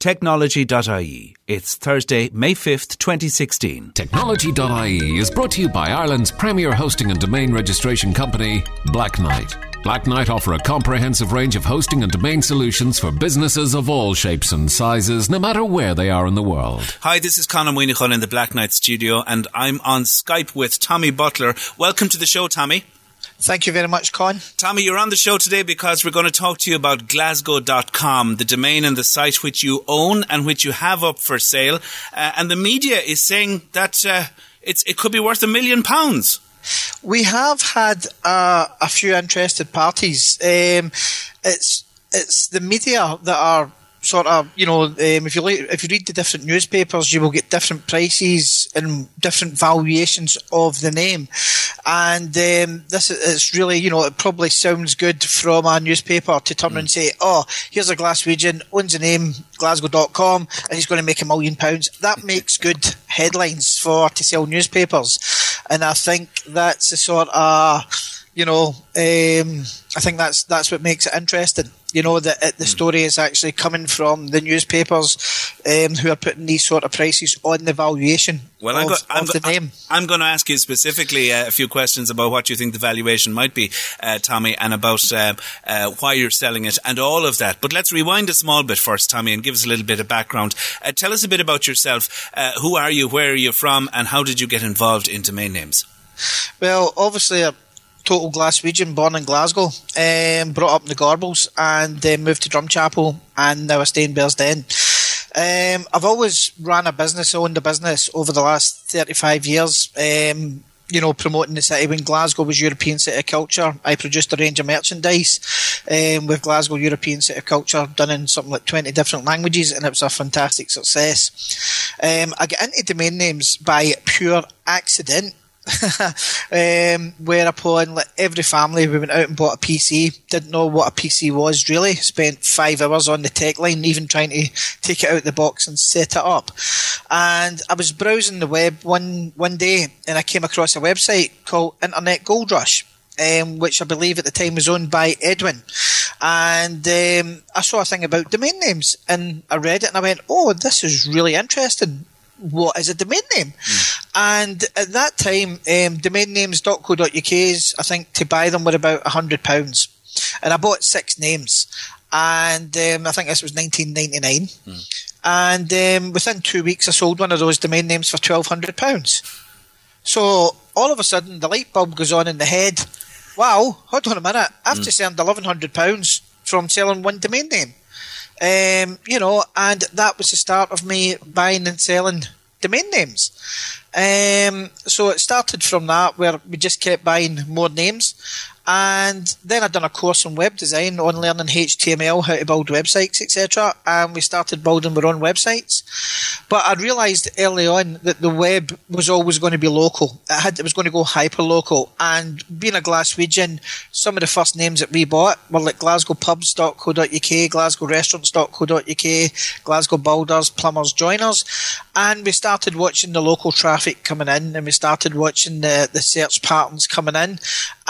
Technology.ie. It's Thursday, May 5th, 2016. Technology.ie is brought to you by Ireland's premier hosting and domain registration company, Black Knight. Black Knight offer a comprehensive range of hosting and domain solutions for businesses of all shapes and sizes, no matter where they are in the world. Hi, this is Conn Ó Muíneacháin in the Black Knight studio, and I'm on Skype with Tommy Butler. Welcome to the show, Tommy. Thank you very much, Con. Tommy, you're on the show today because we're going to talk to you about Glasgow.com, the domain and the site which you own and which you have up for sale. Uh, and the media is saying that uh, it's, it could be worth a million pounds. We have had uh, a few interested parties. Um, it's it's the media that are sort of, you know, um, if you if you read the different newspapers, you will get different prices and different valuations of the name. And um, this is really, you know, it probably sounds good from a newspaper to turn mm. and say, "Oh, here's a Glaswegian owns a name Glasgow.com, and he's going to make a million pounds." That makes good headlines for to sell newspapers, and I think that's the sort of, you know, um, I think that's that's what makes it interesting you know that the hmm. story is actually coming from the newspapers um, who are putting these sort of prices on the valuation well, of, I'm, go- I'm, the name. I'm going to ask you specifically uh, a few questions about what you think the valuation might be, uh, Tommy, and about uh, uh why you're selling it and all of that. But let's rewind a small bit first, Tommy, and give us a little bit of background. Uh, tell us a bit about yourself. Uh, who are you? Where are you from? And how did you get involved in domain names? Well, obviously, total Glaswegian, born in Glasgow, um, brought up in the Gorbals, and uh, moved to Drumchapel, and now I stay in Bearsden. Um, I've always ran a business, owned a business over the last 35 years. Um, you know, promoting the city when Glasgow was European City of Culture. I produced a range of merchandise um, with Glasgow European City of Culture, done in something like 20 different languages, and it was a fantastic success. Um, I get into domain names by pure accident um, whereupon like, every family we went out and bought a PC. Didn't know what a PC was really. Spent five hours on the tech line, even trying to take it out of the box and set it up. And I was browsing the web one one day, and I came across a website called Internet Gold Rush. Um, which I believe at the time was owned by Edwin. And um, I saw a thing about domain names and I read it and I went, oh, this is really interesting what is a domain name? Mm. And at that time, um, domainnames.co.uk's, I think to buy them were about £100. And I bought six names. And um, I think this was 1999. Mm. And um, within two weeks, I sold one of those domain names for £1,200. So all of a sudden, the light bulb goes on in the head. Wow, hold on a minute. I've mm. just earned £1,100 from selling one domain name. Um, you know, and that was the start of me buying and selling domain names. Um, so it started from that where we just kept buying more names. And then I'd done a course on web design, on learning HTML, how to build websites, etc. And we started building our own websites. But I realised early on that the web was always going to be local. It had it was going to go hyper local. And being a Glaswegian, some of the first names that we bought were like GlasgowPubs.co.uk, GlasgowRestaurants.co.uk, Glasgow Builders, Plumbers, Joiners. And we started watching the local traffic coming in and we started watching the, the search patterns coming in.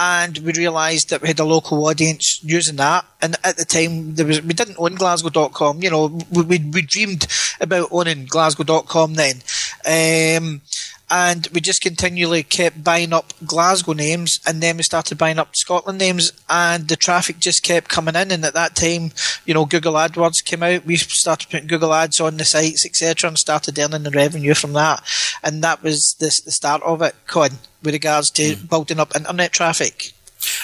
And we realised that we had a local audience using that. And at the time, there was we didn't own Glasgow.com. You know, we, we, we dreamed about owning Glasgow.com then. Um, and we just continually kept buying up Glasgow names, and then we started buying up Scotland names, and the traffic just kept coming in. And at that time, you know, Google AdWords came out. We started putting Google ads on the sites, etc., and started earning the revenue from that. And that was the, the start of it, Con, with regards to mm. building up internet traffic.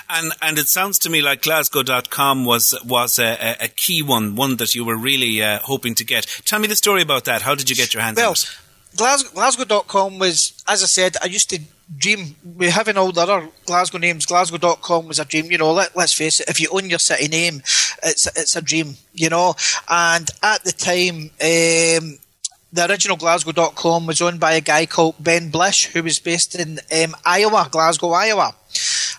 And and it sounds to me like Glasgow.com was was a, a key one, one that you were really uh, hoping to get. Tell me the story about that. How did you get your hands well, on it? Glasgow, Glasgow.com was, as I said, I used to dream. We having all the other Glasgow names. Glasgow.com was a dream. You know, let, let's face it. If you own your city name, it's it's a dream. You know, and at the time. Um, the original Glasgow.com was owned by a guy called Ben Blish, who was based in um, Iowa, Glasgow, Iowa.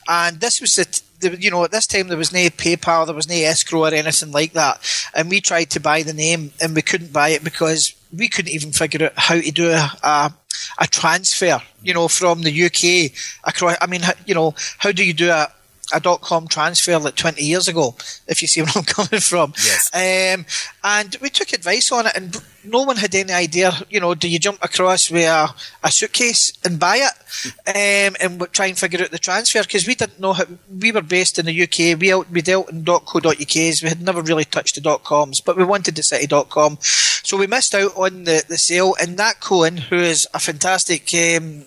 And this was the, the, you know, at this time there was no PayPal, there was no escrow or anything like that. And we tried to buy the name and we couldn't buy it because we couldn't even figure out how to do a, a, a transfer, you know, from the UK across. I mean, you know, how do you do a, a dot com transfer like 20 years ago, if you see where I'm coming from. Yes. Um, and we took advice on it, and no one had any idea, you know, do you jump across with a, a suitcase and buy it um, and try and figure out the transfer? Because we didn't know how, we were based in the UK, we, we dealt in .co.uk's, we had never really touched the dot coms, but we wanted the city.com. So we missed out on the, the sale, and Nat Cohen, who is a fantastic um,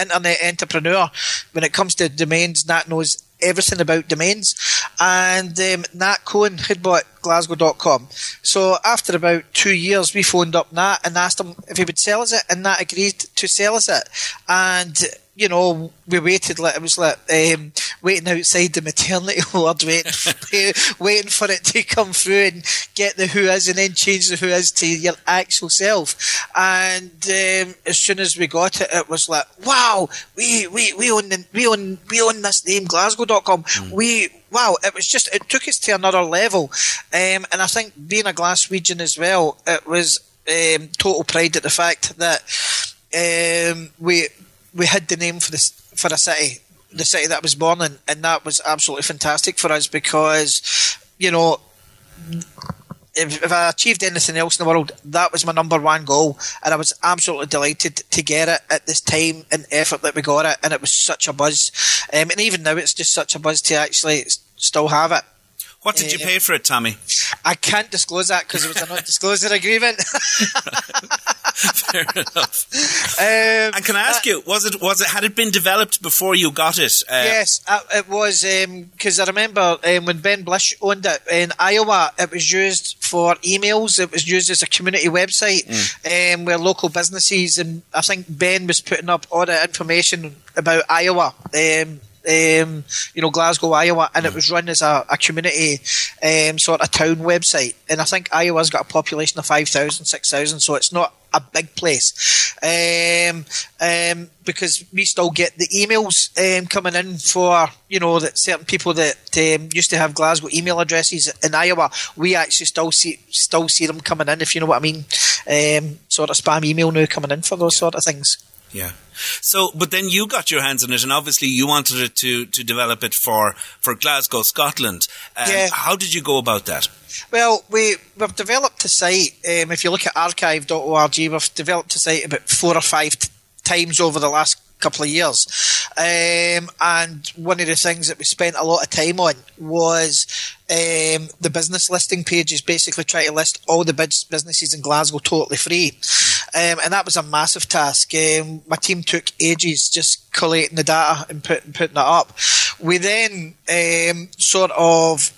internet entrepreneur, when it comes to domains, Nat knows everything about domains. And um, Nat Cohen had bought Glasgow.com. So after about two years, we phoned up Nat and asked him if he would sell us it, and Nat agreed to sell us it. And you know, we waited like it was like um, waiting outside the maternity ward, waiting, waiting for it to come through and get the WHOIS, and then change the WHOIS to your actual self. And um, as soon as we got it, it was like, wow, we we we own the, we own we own this name, Glasgow.com. Mm. We wow, it was just it took us to another level. Um, and I think being a Glaswegian as well, it was um, total pride at the fact that um, we we had the name for this for a city, the city that I was born in, and that was absolutely fantastic for us because, you know, if, if, I achieved anything else in the world, that was my number one goal, and I was absolutely delighted to get it at this time and effort that we got it, and it was such a buzz. Um, and even now, it's just such a buzz to actually still have it. What did you pay for it, Tommy? I can't disclose that because it was a non-disclosure agreement. Fair enough. Um, and can I ask uh, you, was it was it had it been developed before you got it? Uh, yes, uh, it was because um, I remember um, when Ben Blish owned it in Iowa, it was used for emails. It was used as a community website mm. um, where local businesses and I think Ben was putting up all the information about Iowa. Um, um, you know, Glasgow, Iowa, and it was run as a, a community um, sort of town website. And I think Iowa's got a population of 5,000, 6,000, so it's not a big place. Um, um, because we still get the emails um, coming in for, you know, that certain people that um, used to have Glasgow email addresses in Iowa, we actually still see still see them coming in, if you know what I mean. Um, sort of spam email now coming in for those sort of things. Yeah. So, but then you got your hands on it, and obviously you wanted it to, to develop it for, for Glasgow, Scotland. Um, yeah. How did you go about that? Well, we, we've developed a site. Um, if you look at archive.org, we've developed a site about four or five t- times over the last couple of years. Um, and one of the things that we spent a lot of time on was um, the business listing pages, basically try to list all the businesses in Glasgow totally free. Um, and that was a massive task. Um, my team took ages just collating the data and, put, putting it up. We then um, sort of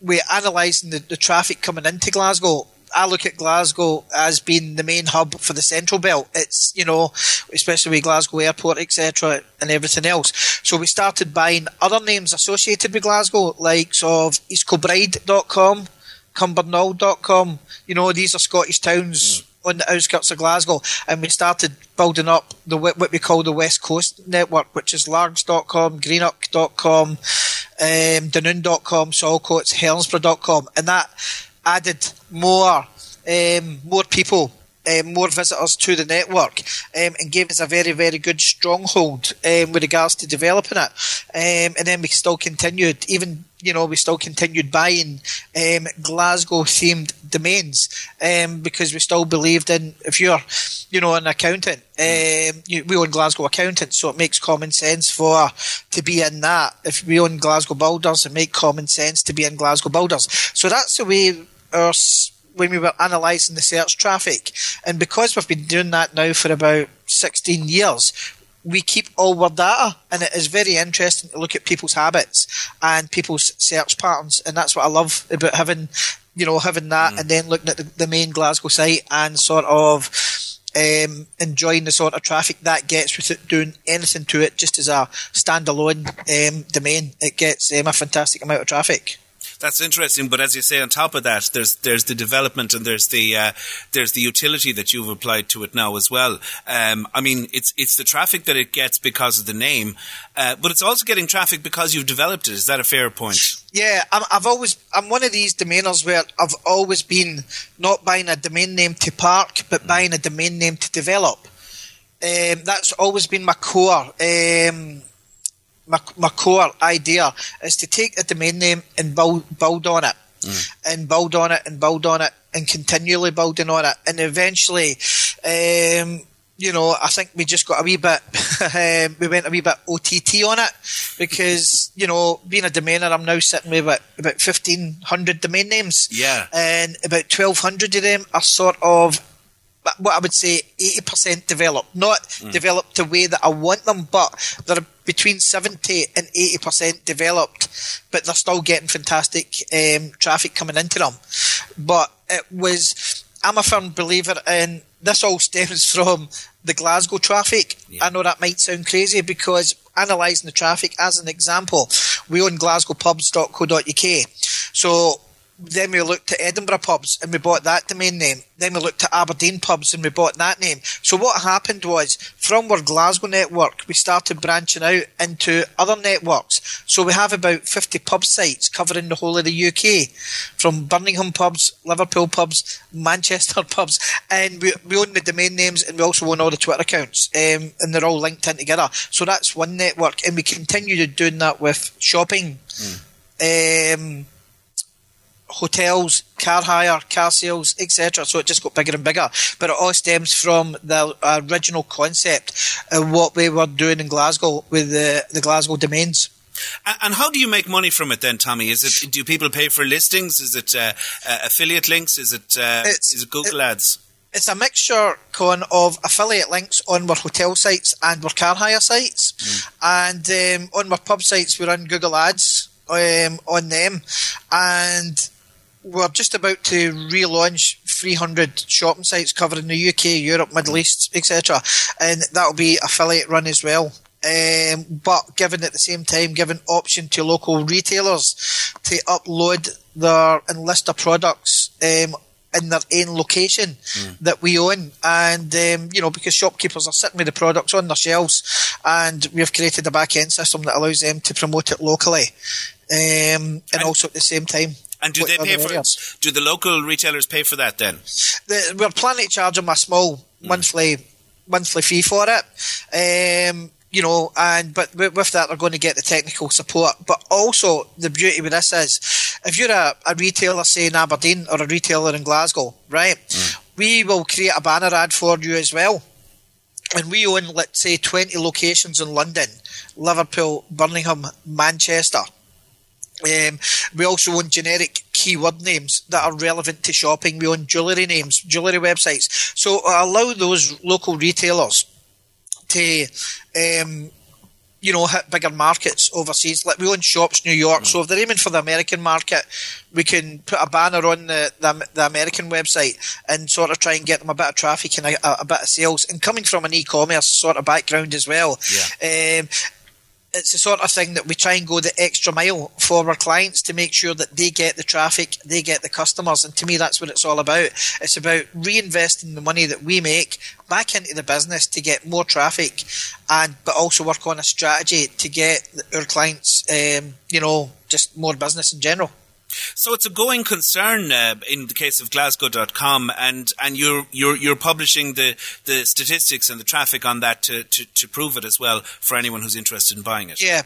we're analysing the, the traffic coming into Glasgow I look at Glasgow as being the main hub for the Central Belt. It's you know, especially with Glasgow Airport, etc., and everything else. So we started buying other names associated with Glasgow, likes of eastkilbride.com, cumbernauld.com. You know, these are Scottish towns. Mm on the outskirts of Glasgow, and we started building up the what we call the West Coast network, which is largs.com, greenock.com, um, dunoon.com, saltcoats, helensburgh.com, and that added more um, more people, um, more visitors to the network, um, and gave us a very very good stronghold um, with regards to developing it. Um, and then we still continued, even you know, we still continued buying um, Glasgow themed domains because we still believed in if you're you know, an accountant. Um, you, we own Glasgow Accountants, so it makes common sense for to be in that. If we own Glasgow Builders, it makes common sense to be in Glasgow Builders. So that's the way our when we were analysing the search traffic. And because we've been doing that now for about 16 years, we keep all our data and it is very interesting to look at people's habits and people's search patterns. And that's what I love about having, you know, having that mm. and then looking at the, the, main Glasgow site and sort of, um, enjoying the sort of traffic that gets without doing anything to it just as a standalone um, domain. It gets um, a fantastic amount of traffic. That's interesting, but as you say, on top of that, there's there's the development and there's the uh, there's the utility that you've applied to it now as well. Um, I mean, it's it's the traffic that it gets because of the name, uh, but it's also getting traffic because you've developed it. Is that a fair point? Yeah, i have always I'm one of these domainers where I've always been not buying a domain name to park, but mm. buying a domain name to develop. Um, that's always been my core. Um, my, my core idea is to take a domain name and build, build on it. Mm. And build on it and build on it and continually building on it. And eventually, um, you know, I think we just got a wee bit, um, we went a wee bit OTT on it because, you know, being a domainer, I'm now sitting with about, about 1,500 domain names. Yeah. And about 1,200 of them are sort of what I would say 80% developed. Not mm. developed the way that I want them, but they're between 70 and 80% developed, but they're still getting fantastic um, traffic coming into them. But it was, I'm a firm believer in this all stems from the Glasgow traffic. Yeah. I know that might sound crazy because analysing the traffic, as an example, we own glasgowpubs.co.uk. So then we looked at Edinburgh pubs and we bought that domain name. Then we looked at Aberdeen pubs and we bought that name. So what happened was from our Glasgow network, we started branching out into other networks. So we have about 50 pub sites covering the whole of the UK from Birmingham pubs, Liverpool pubs, Manchester pubs. And we, we own the domain names and we also own all the Twitter accounts. Um, and they're all linked in together. So that's one network. And we continue to doing that with shopping. Mm. Um, hotels, car hire, car sales, etc. So it just got bigger and bigger. But it all stems from the original concept of what we were doing in Glasgow with the, the Glasgow domains. And how do you make money from it then, Tommy? Is it do people pay for listings? Is it uh, uh, affiliate links? Is it uh, is it Google it, Ads? It's a mixture, Con, of affiliate links on our hotel sites and our car hire sites, mm. and um, on our pub sites we run Google Ads um, on them, and we're just about to relaunch 300 shopping sites covering the UK, Europe, Middle East, etc. And that'll be affiliate run as well. Um, but given at the same time, given option to local retailers to upload their and list their products um, in their own location mm. that we own. And, um, you know, because shopkeepers are sitting with the products on their shelves and we've created a back end system that allows them to promote it locally. Um, and, and, also at the same time and do they pay for it? Do the local retailers pay for that then? The, we're planning to charge them a small mm. monthly monthly fee for it. Um, you know, and but with that they're going to get the technical support. But also the beauty with this is, if you're a, a retailer, say in Aberdeen or a retailer in Glasgow, right, mm. we will create a banner ad for you as well. And we own, let's say, 20 locations in London, Liverpool, Birmingham, Manchester. Um, we also own generic keyword names that are relevant to shopping. We own jewellery names, jewellery websites. So allow those local retailers to, um, you know, hit bigger markets overseas. Like we own shops New York, mm. so if they're aiming for the American market, we can put a banner on the, the, the American website and sort of try and get them a bit of traffic and a, a bit of sales. And coming from an e-commerce sort of background as well, yeah. um, it's the sort of thing that we try and go the extra mile for our clients to make sure that they get the traffic, they get the customers. And to me, that's what it's all about. It's about reinvesting the money that we make back into the business to get more traffic and, but also work on a strategy to get our clients, um, you know, just more business in general. So it's a going concern uh, in the case of Glasgow.com, and and you're you're you're publishing the, the statistics and the traffic on that to, to, to prove it as well for anyone who's interested in buying it. Yeah,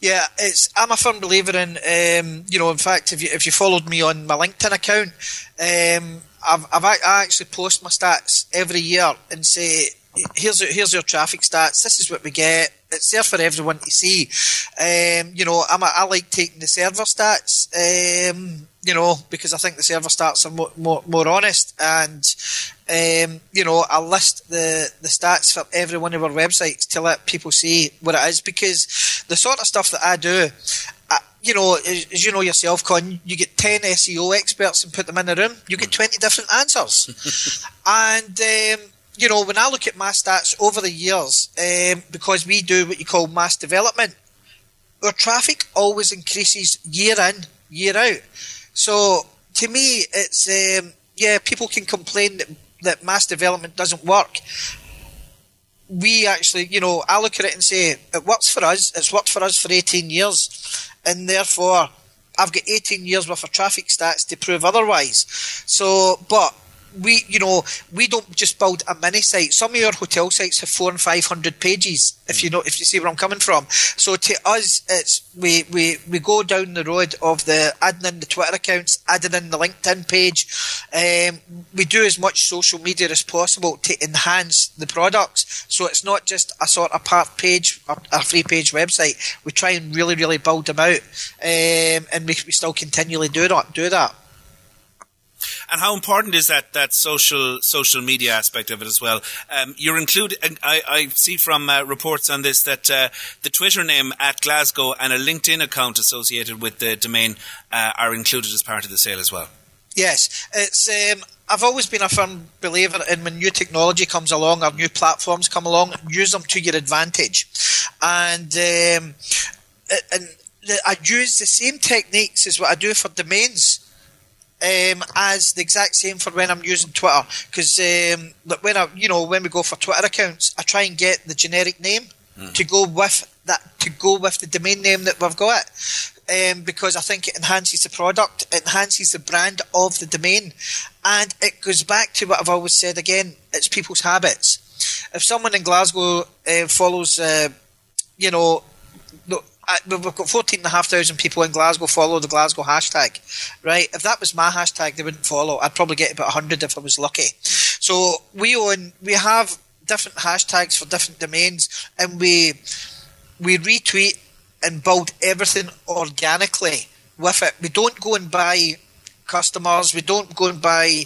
yeah. It's I'm a firm believer in um, you know. In fact, if you if you followed me on my LinkedIn account, um, I've, I've I actually post my stats every year and say here's here's your traffic stats. This is what we get. It's there for everyone to see. Um, you know, I'm a, I like taking the server stats. Um, you know, because I think the server stats are more more, more honest, and um, you know, I list the the stats for every one of our websites to let people see what it is. Because the sort of stuff that I do, you know, as you know yourself, Con, you get 10 SEO experts and put them in a room, you get 20 different answers. and um, you know, when I look at my stats over the years, um, because we do what you call mass development, our traffic always increases year in, year out. So to me, it's um, yeah, people can complain that, that mass development doesn't work. We actually, you know, I look at it and say it works for us. It's worked for us for 18 years, and therefore I've got 18 years worth of traffic stats to prove otherwise. So, but we, you know, we don't just build a mini site. Some of your hotel sites have four and five hundred pages. If you know, if you see where I'm coming from. So to us, it's we we we go down the road of the adding in the Twitter accounts, adding in the LinkedIn page. Um, we do as much social media as possible to enhance the products. So it's not just a sort of part page, a free page website. We try and really, really build them out, um, and we, we still continually do that. Do that. And how important is that that social social media aspect of it as well? Um, you're included. I, I see from uh, reports on this that uh, the Twitter name at Glasgow and a LinkedIn account associated with the domain uh, are included as part of the sale as well. Yes, it's. Um, I've always been a firm believer in when new technology comes along or new platforms come along, use them to your advantage, and um, and I use the same techniques as what I do for domains um, as the exact same for when I'm using Twitter because um, when I, you know, when we go for Twitter accounts, I try and get the generic name mm. to go with that to go with the domain name that we've got. Um, because I think it enhances the product, it enhances the brand of the domain, and it goes back to what I've always said again: it's people's habits. If someone in Glasgow uh, follows, uh, you know, we've got 14,500 people in Glasgow follow the Glasgow hashtag, right? If that was my hashtag, they wouldn't follow. I'd probably get about 100 if I was lucky. So we own, we have different hashtags for different domains and we, we retweet and build everything organically with it. We don't go and buy customers. We don't go and buy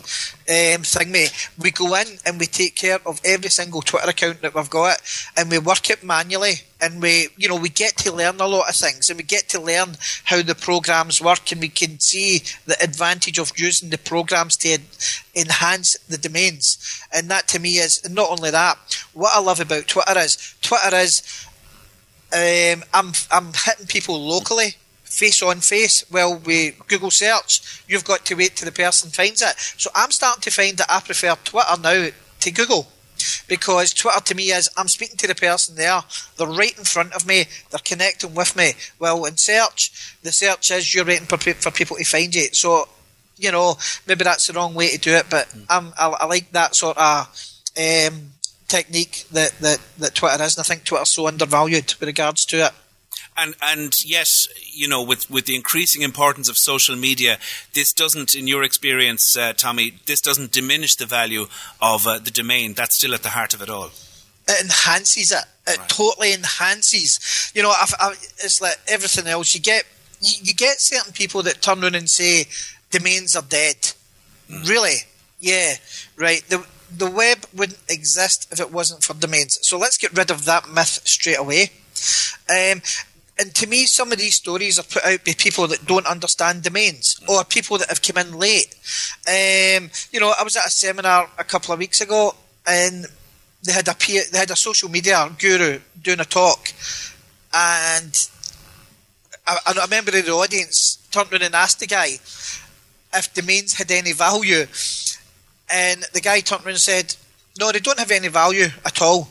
um, thingy. We go in and we take care of every single Twitter account that we've got, and we work it manually. And we, you know, we get to learn a lot of things, and we get to learn how the programs work, and we can see the advantage of using the programs to enhance the domains. And that to me is not only that. What I love about Twitter is Twitter is um, I'm I'm hitting people locally face on face. Well, with Google search, you've got to wait till the person finds it. So I'm starting to find that I prefer Twitter now to Google because Twitter to me is I'm speaking to the person there, they're right in front of me, they're connecting with me. Well, in search, the search is you're waiting for, for people to find you. So, you know, maybe that's the wrong way to do it, but I, I like that sort of um, technique that, that, that Twitter is, and I think Twitter's so undervalued with regards to it. And and yes, you know, with with the increasing importance of social media, this doesn't, in your experience, uh, Tommy, this doesn't diminish the value of uh, the domain. That's still at the heart of it all. It enhances it. It right. totally enhances. You know, I've, I've, it's like everything else. You get you, you, get certain people that turn around and say domains are dead. Mm. Really? Yeah. Right. The the web wouldn't exist if it wasn't for domains. So let's get rid of that myth straight away. Um, and to me, some of these stories are put out by people that don't understand domains or people that have come in late. Um, you know, I was at a seminar a couple of weeks ago, and they had a peer, they had a social media guru doing a talk, and I, I remember the audience turned around and asked the guy if domains had any value, and the guy turned around and said, "No, they don't have any value at all."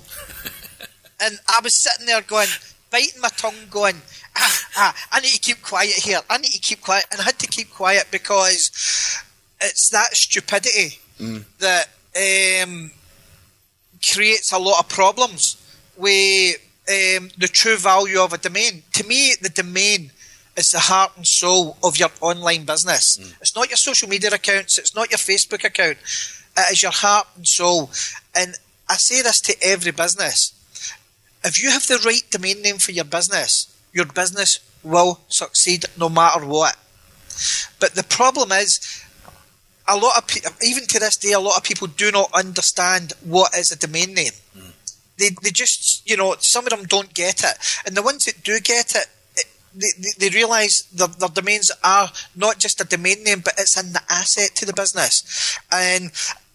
and I was sitting there going biting my tongue, going, ah, ah, I need to keep quiet here. I need to keep quiet. And I had to keep quiet because it's that stupidity mm. that um, creates a lot of problems with um, the true value of a domain. To me, the domain is the heart and soul of your online business. Mm. It's not your social media accounts, it's not your Facebook account. It is your heart and soul. And I say this to every business if you have the right domain name for your business, your business will succeed no matter what. But the problem is, a lot of people, even to this day, a lot of people do not understand what is a domain name. Mm. They, they just, you know, some of them don't get it. And the ones that do get it, they, they, they realise their, their domains are not just a domain name, but it's an asset to the business. And,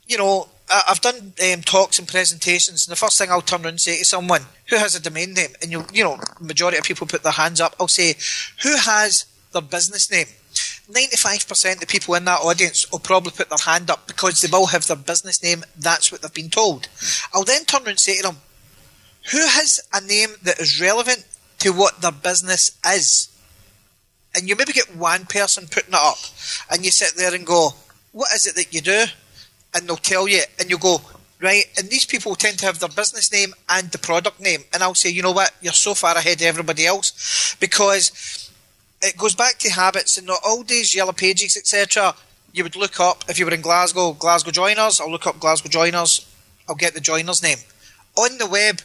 you know, I've done um, talks and presentations, and the first thing I'll turn around and say to someone who has a domain name, and you you know, majority of people put their hands up. I'll say, who has their business name? Ninety-five percent of people in that audience will probably put their hand up because they will have their business name. That's what they've been told. I'll then turn around and say to them, who has a name that is relevant to what their business is? And you maybe get one person putting it up, and you sit there and go, what is it that you do? And they'll tell you, and you go, right? And these people tend to have their business name and the product name. And I'll say, you know what? You're so far ahead of everybody else because it goes back to habits and not all these yellow pages, etc. You would look up if you were in Glasgow, Glasgow Joiners. I'll look up Glasgow Joiners. I'll get the joiner's name on the web.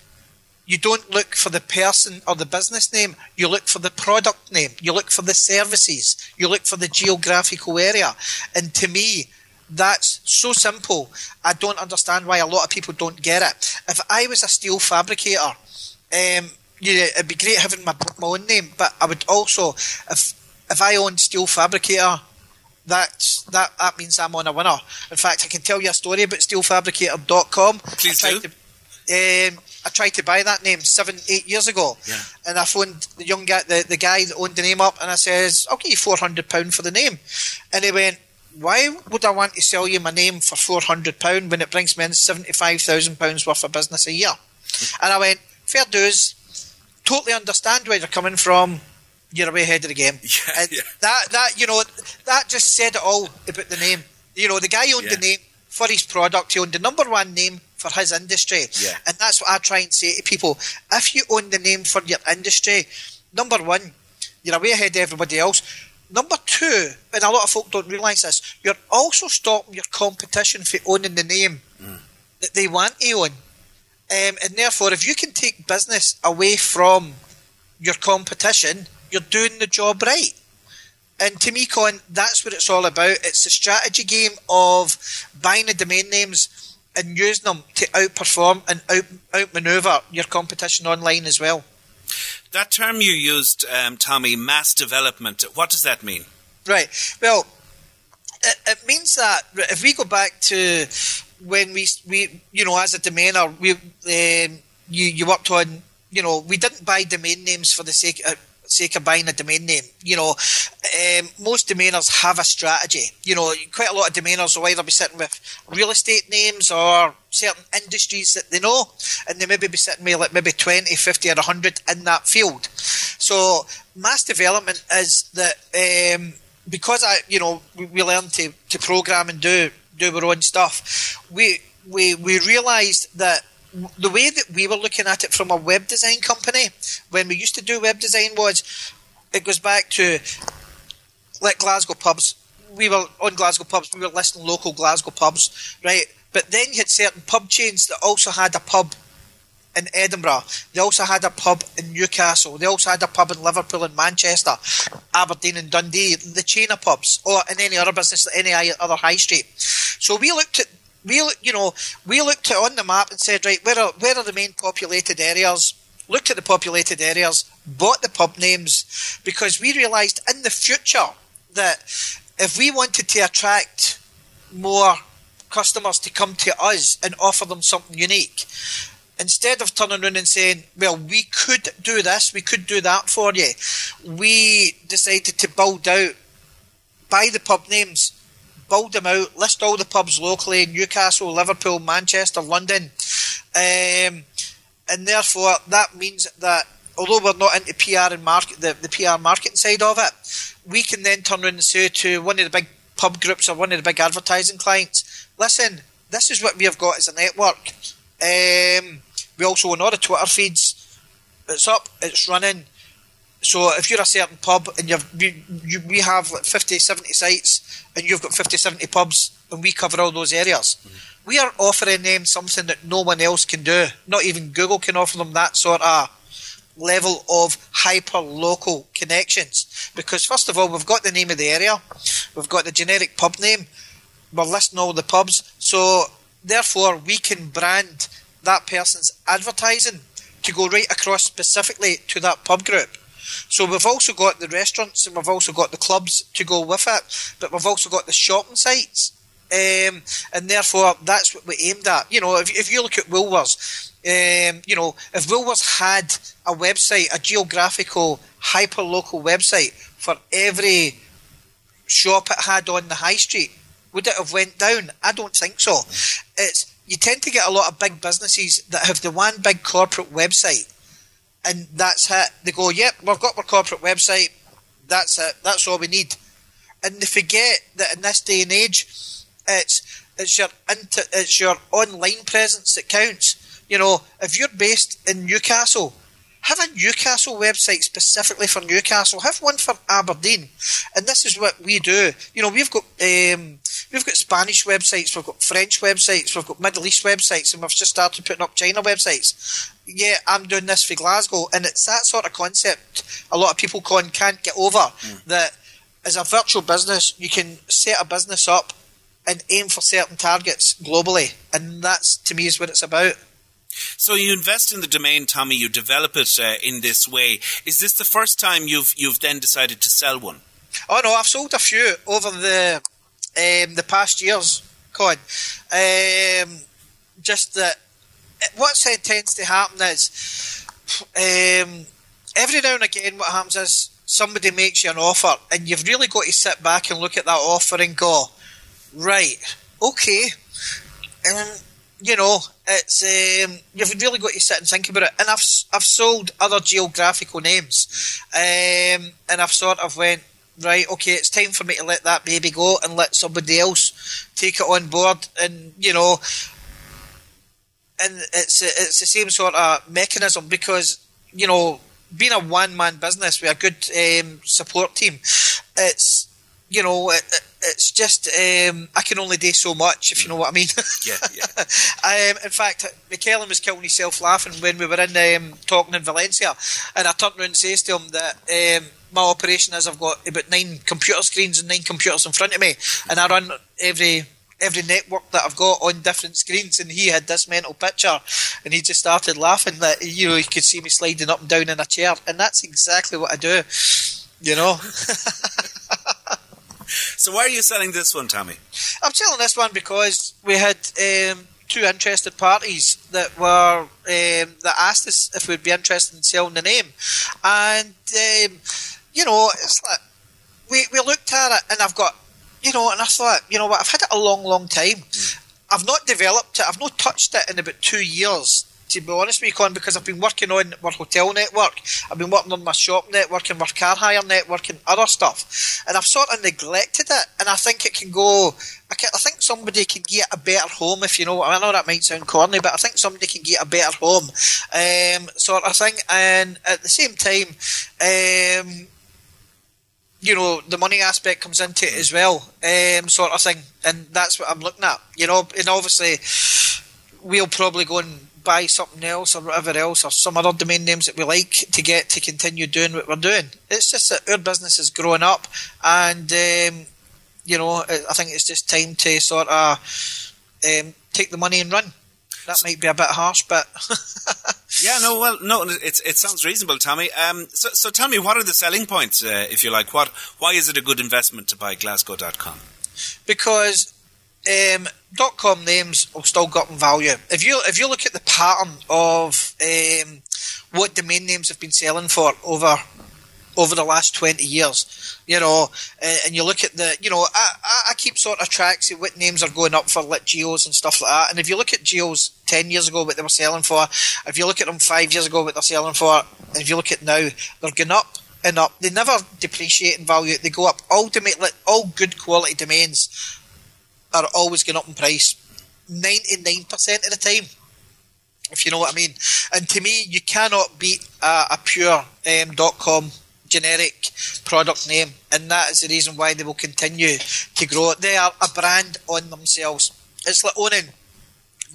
You don't look for the person or the business name. You look for the product name. You look for the services. You look for the geographical area. And to me, that's so simple. I don't understand why a lot of people don't get it. If I was a steel fabricator, um, yeah, it'd be great having my, my own name, but I would also, if if I owned steel fabricator, that that that means I'm on a winner. In fact, I can tell you a story about steelfabricator.com. Please I do. tried To, um, I tried to buy that name seven, eight years ago, Yeah. and I phoned the young guy, the, the guy that owned the name up, and I says, "I'll give you four hundred pound for the name," and he went. Why would I want to sell you my name for four hundred pound when it brings me in seventy five thousand pounds worth of business a year? And I went, fair dues. Totally understand where you're coming from. You're way ahead of the game. Yeah, and yeah. that that you know that just said it all about the name. You know, the guy owned Yeah. the name for his product. He owned the number one name for his industry. Yeah. And that's what I try and say to people. If you own the name for your industry, number one, you're way ahead of everybody else. Number two, and a lot of folk don't realise this, you're also stopping your competition for owning the name that they want to own. Um, and therefore, if you can take business away from your competition, you're doing the job right. And to me, Con, that's what it's all about. It's a strategy game of buying the domain names and using them to outperform and out outmaneuver your competition online as well. That term you used, um, Tommy, mass development. What does that mean? Right. Well, it, it means that if we go back to when we we you know as a domainer we um, you you worked on you know we didn't buy domain names for the sake of sake of buying a domain name you know um, most domainers have a strategy you know quite a lot of domainers will either be sitting with real estate names or certain industries that they know and they maybe be sitting with like maybe 20 50 or 100 in that field so mass development is that um, because I, you know, we, we learn to, to program and do do our own stuff. We we we realised that the way that we were looking at it from a web design company when we used to do web design was it goes back to like Glasgow pubs. We were on Glasgow pubs. We were listing local Glasgow pubs, right? But then you had certain pub chains that also had a pub in Edinburgh. They also had a pub in Newcastle. They also had a pub in Liverpool and Manchester, Aberdeen and Dundee. The chain of pubs, or in any other business, any other high street. So we looked at we you know we looked on the map and said right where are where are the main populated areas. Looked at the populated areas, bought the pub names because we realised in the future that if we wanted to attract more customers to come to us and offer them something unique, instead of turning around and saying, well, we could do this, we could do that for you, we decided to build out, buy the pub names, build them out, list all the pubs locally in Newcastle, Liverpool, Manchester, London. Um, and therefore, that means that although we're not into PR and market, the, the PR marketing side of it, we can then turn around and say to one of the big pub groups or one of the big advertising clients, listen, this is what we have got as a network. Um, we also own all the Twitter feeds. It's up, it's running. So if you're a certain pub and you've, you, you, we have like 50, 70 sites and you've got 50, 70 pubs and we cover all those areas, we are offering them something that no one else can do. Not even Google can offer them that sort of level of hyper local connections. Because first of all, we've got the name of the area, we've got the generic pub name, we're listing all the pubs, so therefore we can brand that person's advertising to go right across specifically to that pub group. So we've also got the restaurants and we've also got the clubs to go with it, but we've also got the shopping sites. Um, and therefore, that's what we aimed at. You know, if, if you look at Woolworths, um, you know, if Woolworths had a website, a geographical, hyper local website for every shop it had on the high street, would it have went down? I don't think so. It's you tend to get a lot of big businesses that have the one big corporate website, and that's it. They go, "Yep, we've got our corporate website. That's it. That's all we need." And they forget that in this day and age, it's It's your inter, it's your online presence that counts. You know, if you're based in Newcastle, have a Newcastle website specifically for Newcastle. Have one for Aberdeen, and this is what we do. You know, we've got um, we've got Spanish websites, we've got French websites, we've got Middle East websites, and we've just started putting up China websites. Yeah, I'm doing this for Glasgow, and it's that sort of concept. A lot of people con can't get over mm. that. As a virtual business, you can set a business up and aim for certain targets globally, and that's to me is what it's about. So you invest in the domain, Tommy. You develop it uh, in this way. Is this the first time you've you've then decided to sell one? Oh no, I've sold a few over the um, the past years, Con. Um, just that what tends to happen is um, every now and again, what happens is somebody makes you an offer, and you've really got to sit back and look at that offer and go, right, okay. Um, you know, it's um, you've really got to sit and think about it. And I've I've sold other geographical names, um, and I've sort of went right. Okay, it's time for me to let that baby go and let somebody else take it on board. And you know, and it's it's the same sort of mechanism because you know, being a one man business with a good um, support team, it's you know, it, it's just um, I can only do so much, if you know what I mean. yeah, yeah. um, in fact, McKellen was killing himself laughing when we were in um, talking in Valencia, and I turned around and says to him that um, my operation is I've got about nine computer screens and nine computers in front of me, and I run every every network that I've got on different screens, and he had this mental picture, and he just started laughing that you know he could see me sliding up and down in a chair, and that's exactly what I do, you know. So why are you selling this one, Tommy? I'm selling this one because we had um, two interested parties that were um, that asked us if we'd be interested in selling the name, and um, you know, it's like we we looked at it, and I've got you know, and I thought, you know what, I've had it a long, long time. Mm. I've not developed it. I've not touched it in about two years to be honest with you, Con, because I've been working on our hotel network, I've been working on my shop network and my car hire network and other stuff, and I've sort of neglected it, and I think it can go. I, can, I think somebody can get a better home if you know. I know that might sound corny, but I think somebody can get a better home, um, sort of thing. And at the same time, um, you know, the money aspect comes into it as well, um, sort of thing, and that's what I'm looking at. You know, and obviously we'll probably go and buy something else or whatever else or some other domain names that we like to get to continue doing what we're doing. It's just that our business is growing up and, um, you know, I think it's just time to sort of um, take the money and run. That might be a bit harsh, but yeah, no, well, no, it it sounds reasonable, Tommy. Um, so, so tell me, what are the selling points, uh, if you like? What, why is it a good investment to buy Glasgow.com? Because um, dot com names have still gotten value. If you if you look at the pattern of um, what domain names have been selling for over over the last 20 years, you know, uh, and you look at the, you know, I, I keep sort of tracks of what names are going up for, like geos and stuff like that. And if you look at geos 10 years ago, what they were selling for, if you look at them five years ago, what they're selling for, and if you look at now, they're going up and up. They never depreciate in value, they go up. Like, all good quality domains are always going up in price 99% of the time if you know what I mean. And to me, you cannot beat a, a pure um, .com generic product name, and that is the reason why they will continue to grow. They are a brand on themselves. It's like owning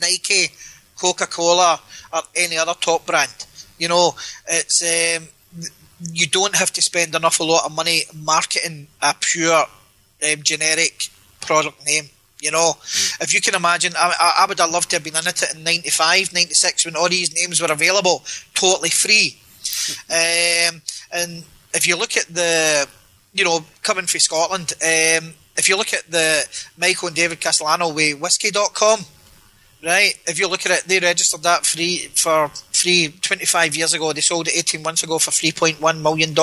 Nike, Coca Cola, or any other top brand. You know, it's um, you don't have to spend an awful lot of money marketing a pure um, generic product name. You know, mm. if you can imagine, I, I, would have loved to have been in it in 95, 96 when all these names were available, totally free. um, and if you look at the, you know, coming from Scotland, um, if you look at the Michael and David Castello with whiskey.com, right, if you look at it, they registered that free for free 25 years ago. They sold it 18 months ago for $3.1 million.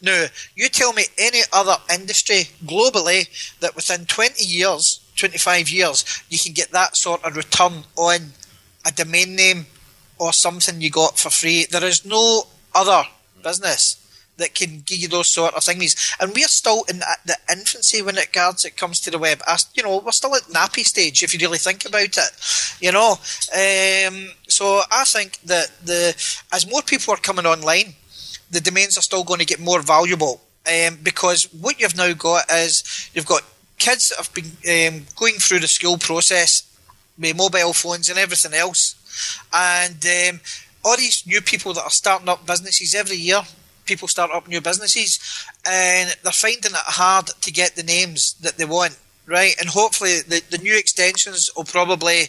Now, you tell me any other industry globally that within 20 years, 25 years, you can get that sort of return on a domain name or something you got for free. There is no other business that can give you those sort of things. And we're still in the infancy when it it comes to the web. You know, we're still at nappy stage if you really think about it. You know, um, so I think that the as more people are coming online, the domains are still going to get more valuable. Um, because what you've now got is you've got kids that have been um, going through the school process with mobile phones and everything else, and um, all these new people that are starting up businesses every year, people start up new businesses, and they're finding it hard to get the names that they want, right? And hopefully, the, the new extensions will probably.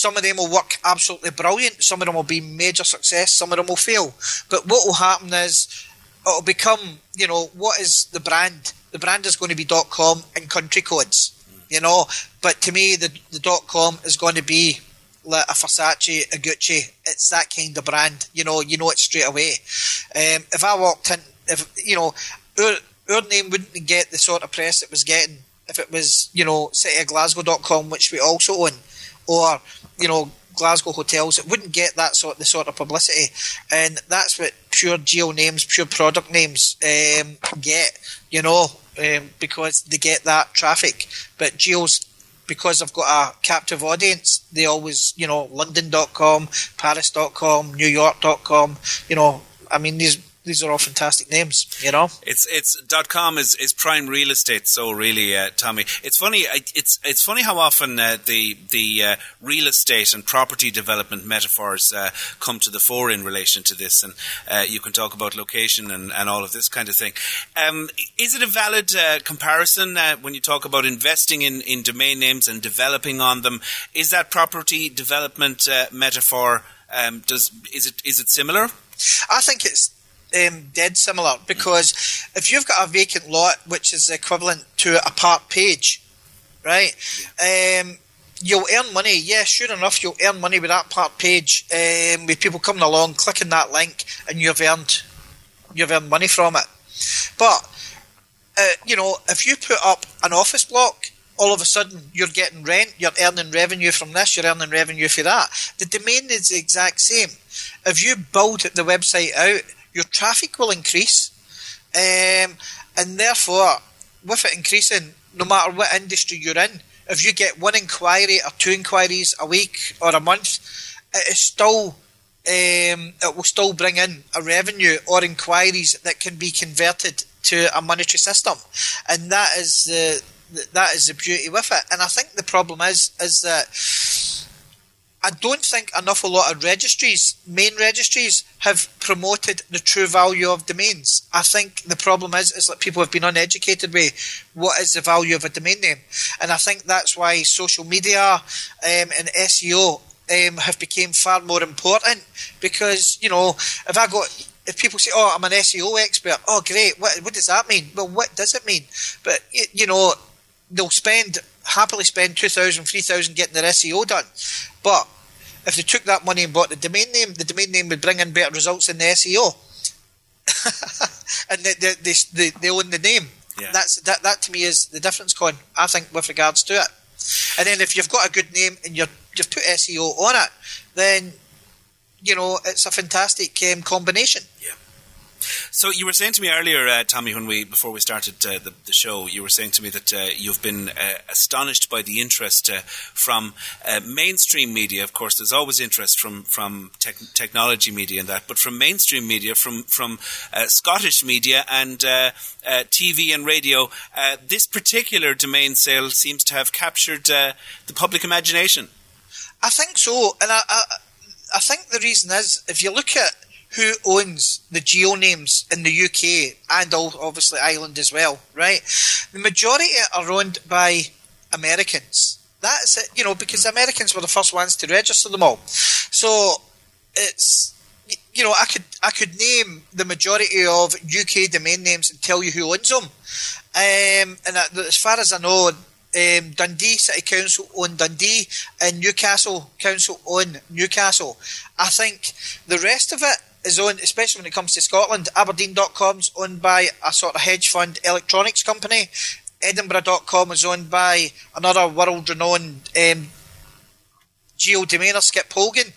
Some of them will work absolutely brilliant. Some of them will be major success. Some of them will fail. But what will happen is it'll become, you know, what is the brand? The brand is going to be .com and country codes, you know. But to me, the the .com is going to be like a Versace, a Gucci. It's that kind of brand. You know, you know it straight away. Um, if I walked in, if you know, our, our name wouldn't get the sort of press it was getting if it was, you know, cityofglasgow.com, which we also own, or you know, Glasgow hotels. It wouldn't get that sort the sort of publicity, and that's what pure geo names, pure product names um, get. You know, um, because they get that traffic. But geos because I've got a captive audience, they always, you know, London.com, Paris.com, New York.com, you know, I mean, these these are all fantastic names, you know. It's it's dot com is, is prime real estate. So really, uh, Tommy, it's funny. It's it's funny how often uh, the the uh, real estate and property development metaphors uh, come to the fore in relation to this, and uh, you can talk about location and, and all of this kind of thing. Um, is it a valid uh, comparison when you talk about investing in, in domain names and developing on them? Is that property development metaphor? Um, does is it is it similar? I think it's um, dead similar because if you've got a vacant lot which is equivalent to a parked page, right? Um, you'll earn money. Yeah, sure enough, you'll earn money with that parked page. Um, with people coming along, clicking that link, and you've earned you've earned money from it. But uh, you know, if you put up an office block, all of a sudden you're getting rent, you're earning revenue from this, you're earning revenue for that. The domain is the exact same. If you build the website out your traffic will increase, um, and therefore, with it increasing, no matter what industry you're in, if you get one inquiry or two inquiries a week or a month, it is still um, it will still bring in a revenue or inquiries that can be converted to a monetary system, and that is the that is the beauty with it. And I think the problem is is that I don't think enough a lot of registries, main registries, have promoted the true value of domains. I think the problem is is that people have been uneducated with what is the value of a domain name, and I think that's why social media um, and SEO um, have become far more important. Because you know, if I got if people say, "Oh, I'm an SEO expert," oh, great. What what does that mean? Well, what does it mean? But you know, they'll spend happily spend 2,000, 3,000 getting their SEO done. But if they took that money and bought the domain name, the domain name would bring in better results than the SEO. and they, they, they, they, own the name. Yeah. That's that. That to me is the difference, Conn. I think with regards to it. And then if you've got a good name and you're you've put SEO on it, then you know it's a fantastic um, combination. So you were saying to me earlier, uh, Tommy, when we before we started uh, the, the, show, you were saying to me that uh, you've been uh, astonished by the interest uh, from uh, mainstream media. Of course, there's always interest from from technology media and that, but from mainstream media, from from Scottish media and TV and radio, this particular domain sale seems to have captured the public imagination. I think so, and I, I I think the reason is if you look at who owns the geo names in the UK and all, obviously Ireland as well, right? The majority are owned by Americans. That's it, you know, because Americans were the first ones to register them all. So it's you know, I could I could name the majority of UK domain names and tell you who owns them. Um, and as far as I know, um, Dundee City Council own Dundee and Newcastle Council own Newcastle. I think the rest of it is owned, especially when it comes to Scotland. Aberdeen.com's owned by a sort of hedge fund electronics company. Edinburgh.com is owned by another world renowned um, geo domainer, Skip Hogan,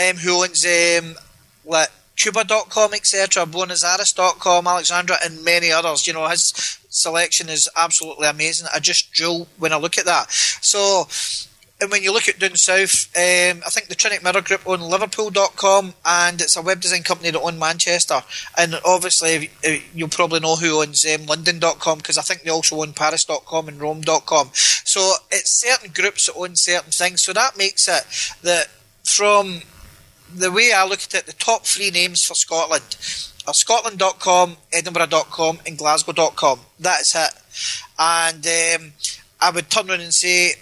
um, who owns um, like Cuba.com, etc., Buenosaires.com, Alexandra, and many others. You know, his selection is absolutely amazing. I just drool when I look at that. So, and when you look at down south, um, I think the Trinity Mirror Group own Liverpool.com and it's a web design company that own Manchester. And obviously, you'll probably know who owns um, London.com because I think they also own Paris.com and Rome.com. So it's certain groups that own certain things. So that makes it that from the way I look at it, the top three names for Scotland are Scotland.com, Edinburgh.com, and Glasgow.com. That's it. And um, I would turn around and say,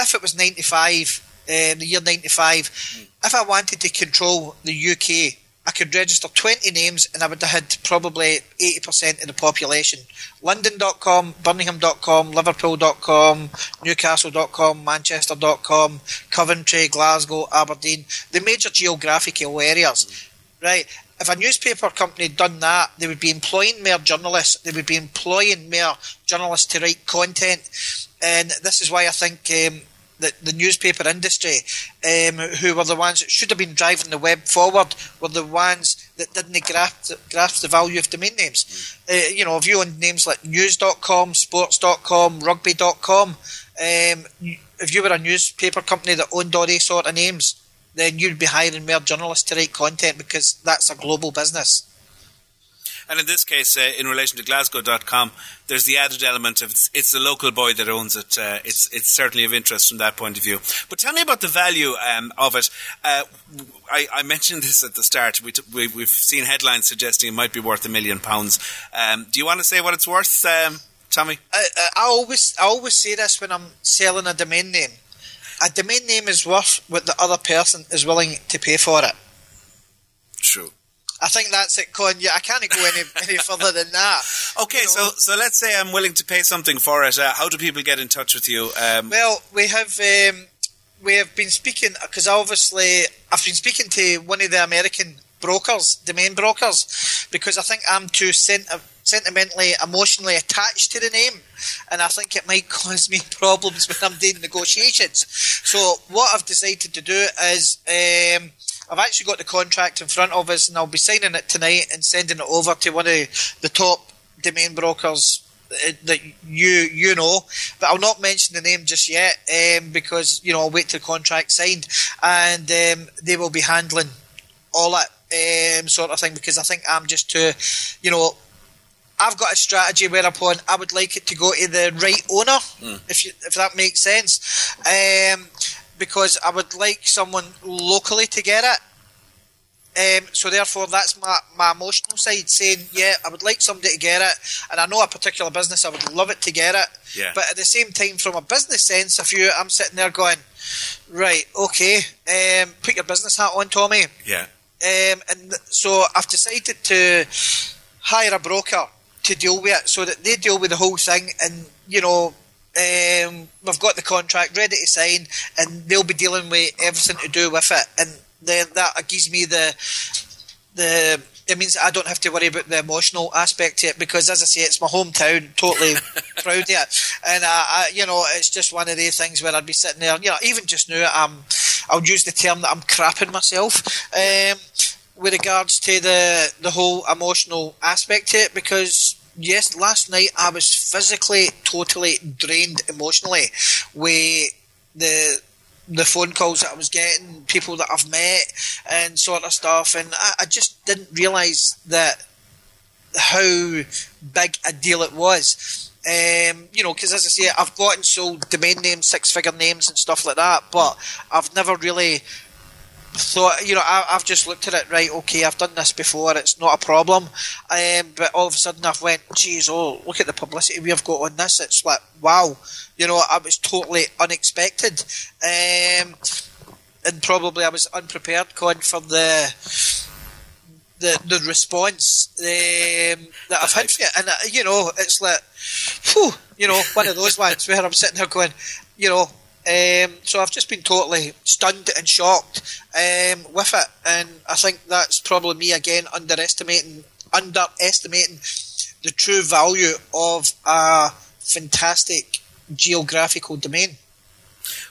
if it was 95, um, the year 95, mm. if I wanted to control the UK, I could register 20 names and I would have had probably 80% of the population. London.com, Birmingham.com, Liverpool.com, Newcastle.com, Manchester.com, Coventry, Glasgow, Aberdeen, the major geographical areas. Right. If a newspaper company had done that, they would be employing more journalists, they would be employing more journalists to write content and this is why I think um, that the newspaper industry, um, who were the ones that should have been driving the web forward, were the ones that didn't grasp, grasp the value of domain names. Uh, you know, if you own names like news.com, sports.com, rugby.com, um, if you were a newspaper company that owned all these sort of names, then you'd be hiring more journalists to write content because that's a global business. And in this case, uh, in relation to Glasgow.com, there's the added element of it's, it's the local boy that owns it. Uh, it's it's certainly of interest from that point of view. But tell me about the value um, of it. Uh, I, I, mentioned this at the start. We t- we, have seen headlines suggesting it might be worth a million pounds. Um, do you want to say what it's worth, um, Tommy? I, I always I always say this when I'm selling a domain name. A domain name is worth what the other person is willing to pay for it. I think that's it, Conn. Yeah, I can't go any, any further than that. Okay, you know? so so let's say I'm willing to pay something for it. Uh, how do people get in touch with you? Um, well, we have um, we have been speaking because obviously I've been speaking to one of the American brokers, domain brokers, because I think I'm too sent- sentimentally, emotionally attached to the name, and I think it might cause me problems when I'm doing negotiations. So what I've decided to do is. Um, I've actually got the contract in front of us, and I'll be signing it tonight and sending it over to one of the top domain brokers uh, that you you know, but I'll not mention the name just yet um, because you know I'll wait till the contract signed, and um, they will be handling all that um, sort of thing because I think I'm just too, you know. I've got a strategy whereupon I would like it to go to the right owner, mm. if you, if that makes sense. Because I would like someone locally to get it. Um, so therefore, that's my, my emotional side saying, yeah, I would like somebody to get it, and I know a particular business, I would love it to get it. Yeah. But at the same time, from a business sense, if you, I'm sitting there going, right, okay, um, put your business hat on, Tommy. Yeah. Um, and so I've decided to hire a broker to deal with it, so that they deal with the whole thing, and you know, um, we've got the contract ready to sign, and they'll be dealing with everything to do with it. And then that gives me the the it means I don't have to worry about the emotional aspect of it because, as I say, it's my hometown. Totally proud of it, and uh, I, you know, it's just one of these things where I'd be sitting there. You know, even just now, I'm. I'll use the term that I'm crapping myself. Um, with regards to the the whole emotional aspect to it because yes, last night I was physically totally drained emotionally with the the phone calls that I was getting, people that I've met, and sort of stuff, and I, I just didn't realise that how big a deal it was. Um, you know, because as I say, I've and sold domain names, six figure names, and stuff like that, but I've never really so you know, I, have just looked at it. Right, okay, I've done this before. It's not a problem. Um, but all of a sudden, I've went, geez, oh, look at the publicity we've got on this. It's like, wow, you know, I was totally unexpected, um, and probably I was unprepared, Conn, for the the the response um, that I've had for it. And uh, you know, it's like, whew, you know, one of those ones where I'm sitting there going, you know, um, so I've just been totally stunned and shocked um, with it, and I think that's probably me again underestimating underestimating the true value of a fantastic geographical domain.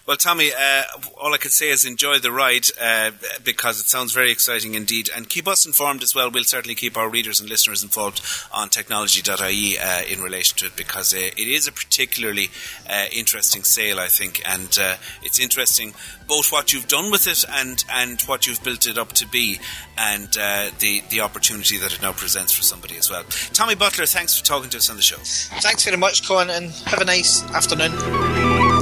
Well, Tommy, uh, all I could say is enjoy the ride uh, because it sounds very exciting indeed. And keep us informed as well. We'll certainly keep our readers and listeners involved on technology.ie uh, in relation to it because uh, it is a particularly uh, interesting sale, I think. And uh, it's interesting both what you've done with it and, and what you've built it up to be and the, the opportunity that it now presents for somebody as well. Tommy Butler, thanks for talking to us on the show. Thanks very much, Colin, and have a nice afternoon.